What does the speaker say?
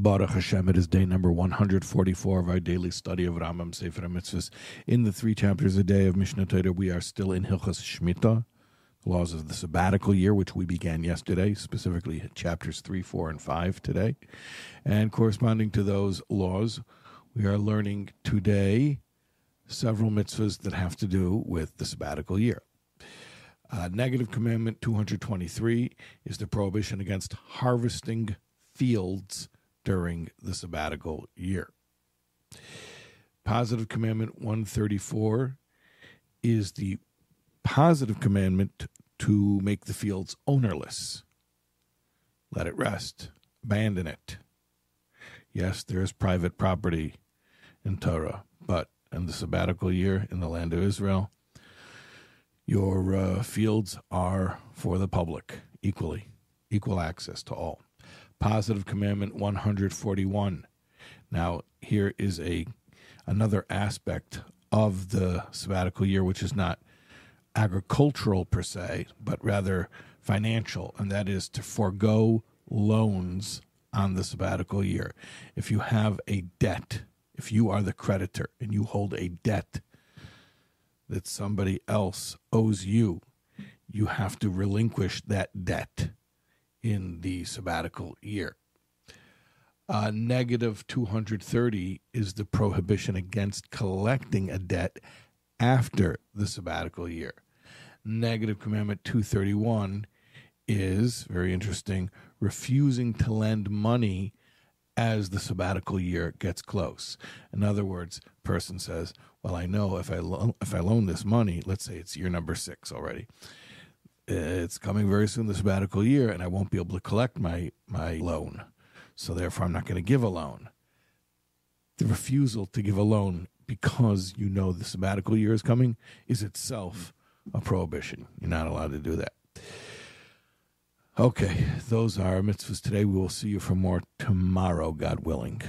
Baruch Hashem, it is day number 144 of our daily study of Rambam Sefer Mitzvahs. In the three chapters a day of Mishneh Torah, we are still in Hilchas Shemitah, the laws of the sabbatical year, which we began yesterday, specifically chapters 3, 4, and 5 today. And corresponding to those laws, we are learning today several mitzvahs that have to do with the sabbatical year. Uh, negative commandment 223 is the prohibition against harvesting fields during the sabbatical year. Positive commandment 134 is the positive commandment to make the fields ownerless. Let it rest, abandon it. Yes, there is private property in Torah, but in the sabbatical year in the land of Israel, your uh, fields are for the public equally, equal access to all. Positive Commandment 141. Now, here is a another aspect of the sabbatical year, which is not agricultural per se, but rather financial, and that is to forego loans on the sabbatical year. If you have a debt, if you are the creditor and you hold a debt that somebody else owes you, you have to relinquish that debt in the sabbatical year. Uh, negative 230 is the prohibition against collecting a debt after the sabbatical year. Negative commandment 231 is very interesting refusing to lend money as the sabbatical year gets close. In other words, person says, "Well, I know if I lo- if I loan this money, let's say it's year number 6 already it's coming very soon, the sabbatical year, and I won't be able to collect my, my loan. So therefore, I'm not going to give a loan. The refusal to give a loan because you know the sabbatical year is coming is itself a prohibition. You're not allowed to do that. Okay, those are mitzvahs today. We will see you for more tomorrow, God willing.